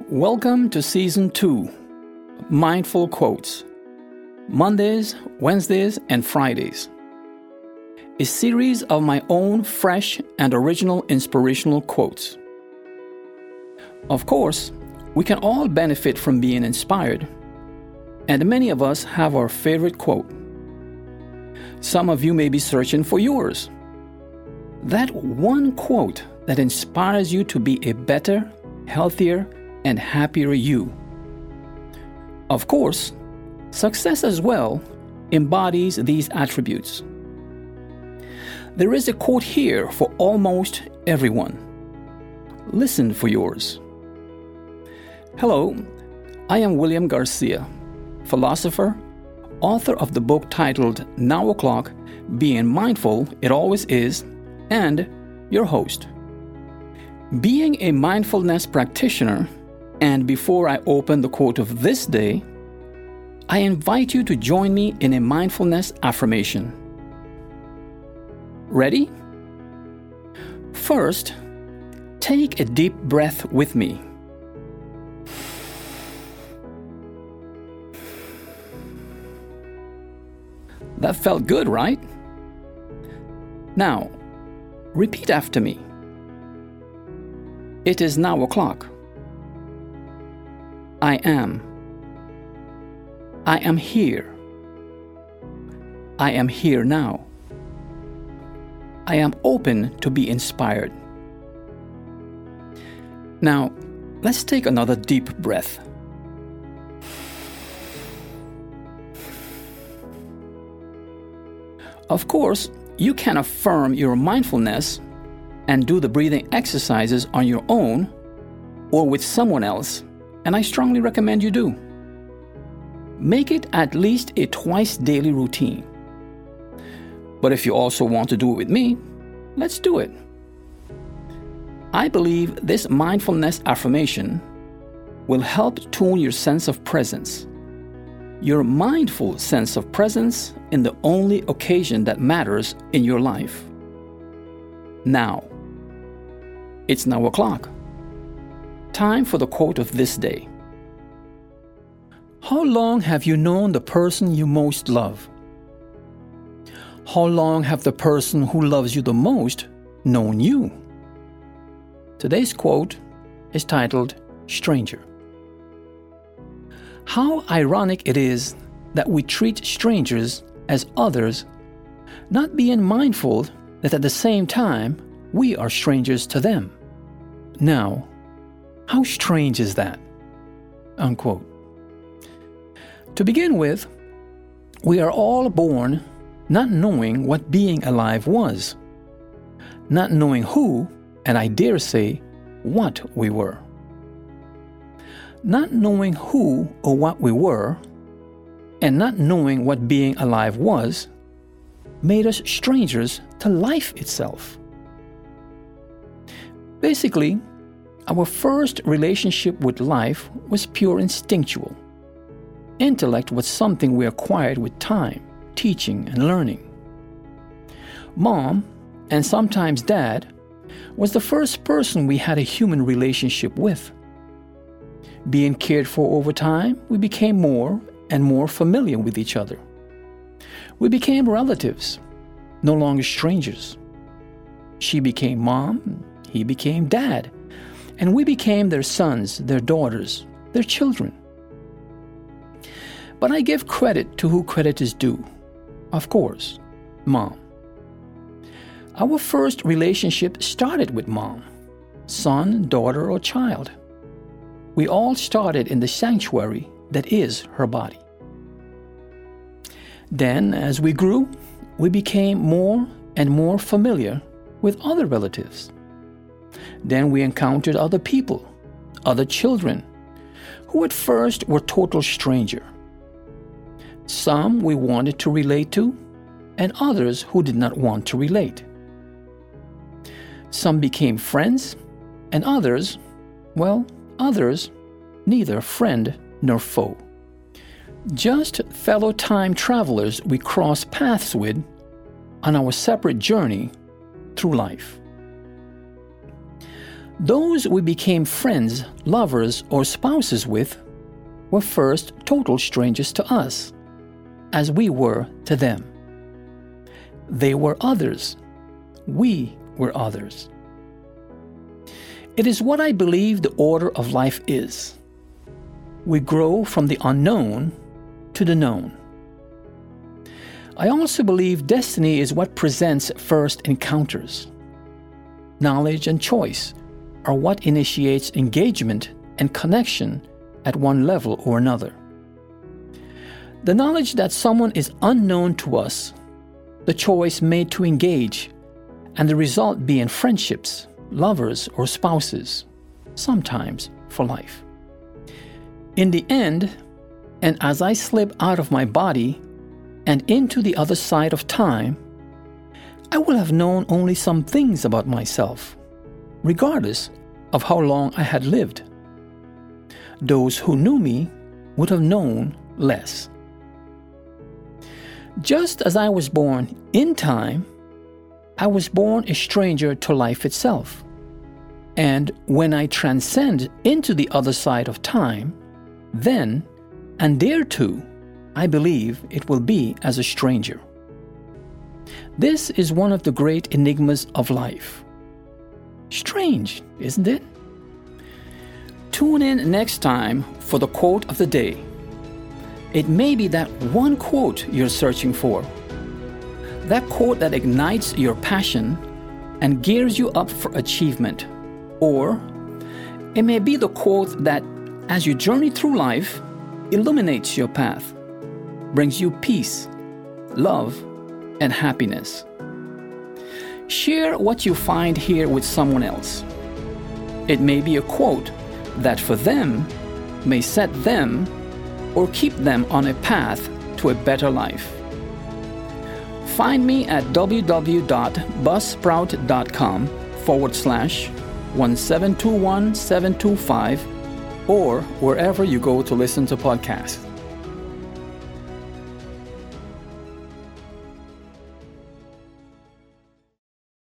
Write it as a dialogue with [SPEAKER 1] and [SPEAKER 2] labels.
[SPEAKER 1] Welcome to Season 2 Mindful Quotes Mondays, Wednesdays, and Fridays. A series of my own fresh and original inspirational quotes. Of course, we can all benefit from being inspired, and many of us have our favorite quote. Some of you may be searching for yours. That one quote that inspires you to be a better, healthier, and happier you. Of course, success as well embodies these attributes. There is a quote here for almost everyone. Listen for yours. Hello, I am William Garcia, philosopher, author of the book titled Now O'Clock Being Mindful It Always Is, and your host. Being a mindfulness practitioner and before I open the quote of this day, I invite you to join me in a mindfulness affirmation. Ready? First, take a deep breath with me. That felt good, right? Now, repeat after me. It is now o'clock. I am. I am here. I am here now. I am open to be inspired. Now, let's take another deep breath. Of course, you can affirm your mindfulness and do the breathing exercises on your own or with someone else and I strongly recommend you do. Make it at least a twice daily routine. But if you also want to do it with me, let's do it. I believe this mindfulness affirmation will help tune your sense of presence, your mindful sense of presence in the only occasion that matters in your life. Now, it's now o'clock. Time for the quote of this day. How long have you known the person you most love? How long have the person who loves you the most known you? Today's quote is titled Stranger. How ironic it is that we treat strangers as others, not being mindful that at the same time we are strangers to them. Now, how strange is that? Unquote. To begin with, we are all born not knowing what being alive was, not knowing who, and I dare say, what we were. Not knowing who or what we were, and not knowing what being alive was, made us strangers to life itself. Basically, our first relationship with life was pure instinctual. Intellect was something we acquired with time, teaching, and learning. Mom, and sometimes dad, was the first person we had a human relationship with. Being cared for over time, we became more and more familiar with each other. We became relatives, no longer strangers. She became mom, he became dad and we became their sons, their daughters, their children. But I give credit to who credit is due. Of course, mom. Our first relationship started with mom son, daughter, or child. We all started in the sanctuary that is her body. Then, as we grew, we became more and more familiar with other relatives. Then we encountered other people, other children, who at first were total stranger. Some we wanted to relate to, and others who did not want to relate. Some became friends, and others, well, others, neither friend nor foe. Just fellow time travelers we cross paths with on our separate journey through life. Those we became friends, lovers, or spouses with were first total strangers to us, as we were to them. They were others. We were others. It is what I believe the order of life is. We grow from the unknown to the known. I also believe destiny is what presents first encounters. Knowledge and choice are what initiates engagement and connection at one level or another. The knowledge that someone is unknown to us, the choice made to engage, and the result being friendships, lovers, or spouses, sometimes for life. In the end, and as I slip out of my body and into the other side of time, I will have known only some things about myself, regardless of how long I had lived. Those who knew me would have known less. Just as I was born in time, I was born a stranger to life itself. And when I transcend into the other side of time, then, and there too, I believe it will be as a stranger. This is one of the great enigmas of life. Strange, isn't it? Tune in next time for the quote of the day. It may be that one quote you're searching for. That quote that ignites your passion and gears you up for achievement. Or it may be the quote that, as you journey through life, illuminates your path, brings you peace, love, and happiness. Share what you find here with someone else. It may be a quote that for them may set them or keep them on a path to a better life. Find me at www.buzzsprout.com forward slash 1721725 or wherever you go to listen to podcasts.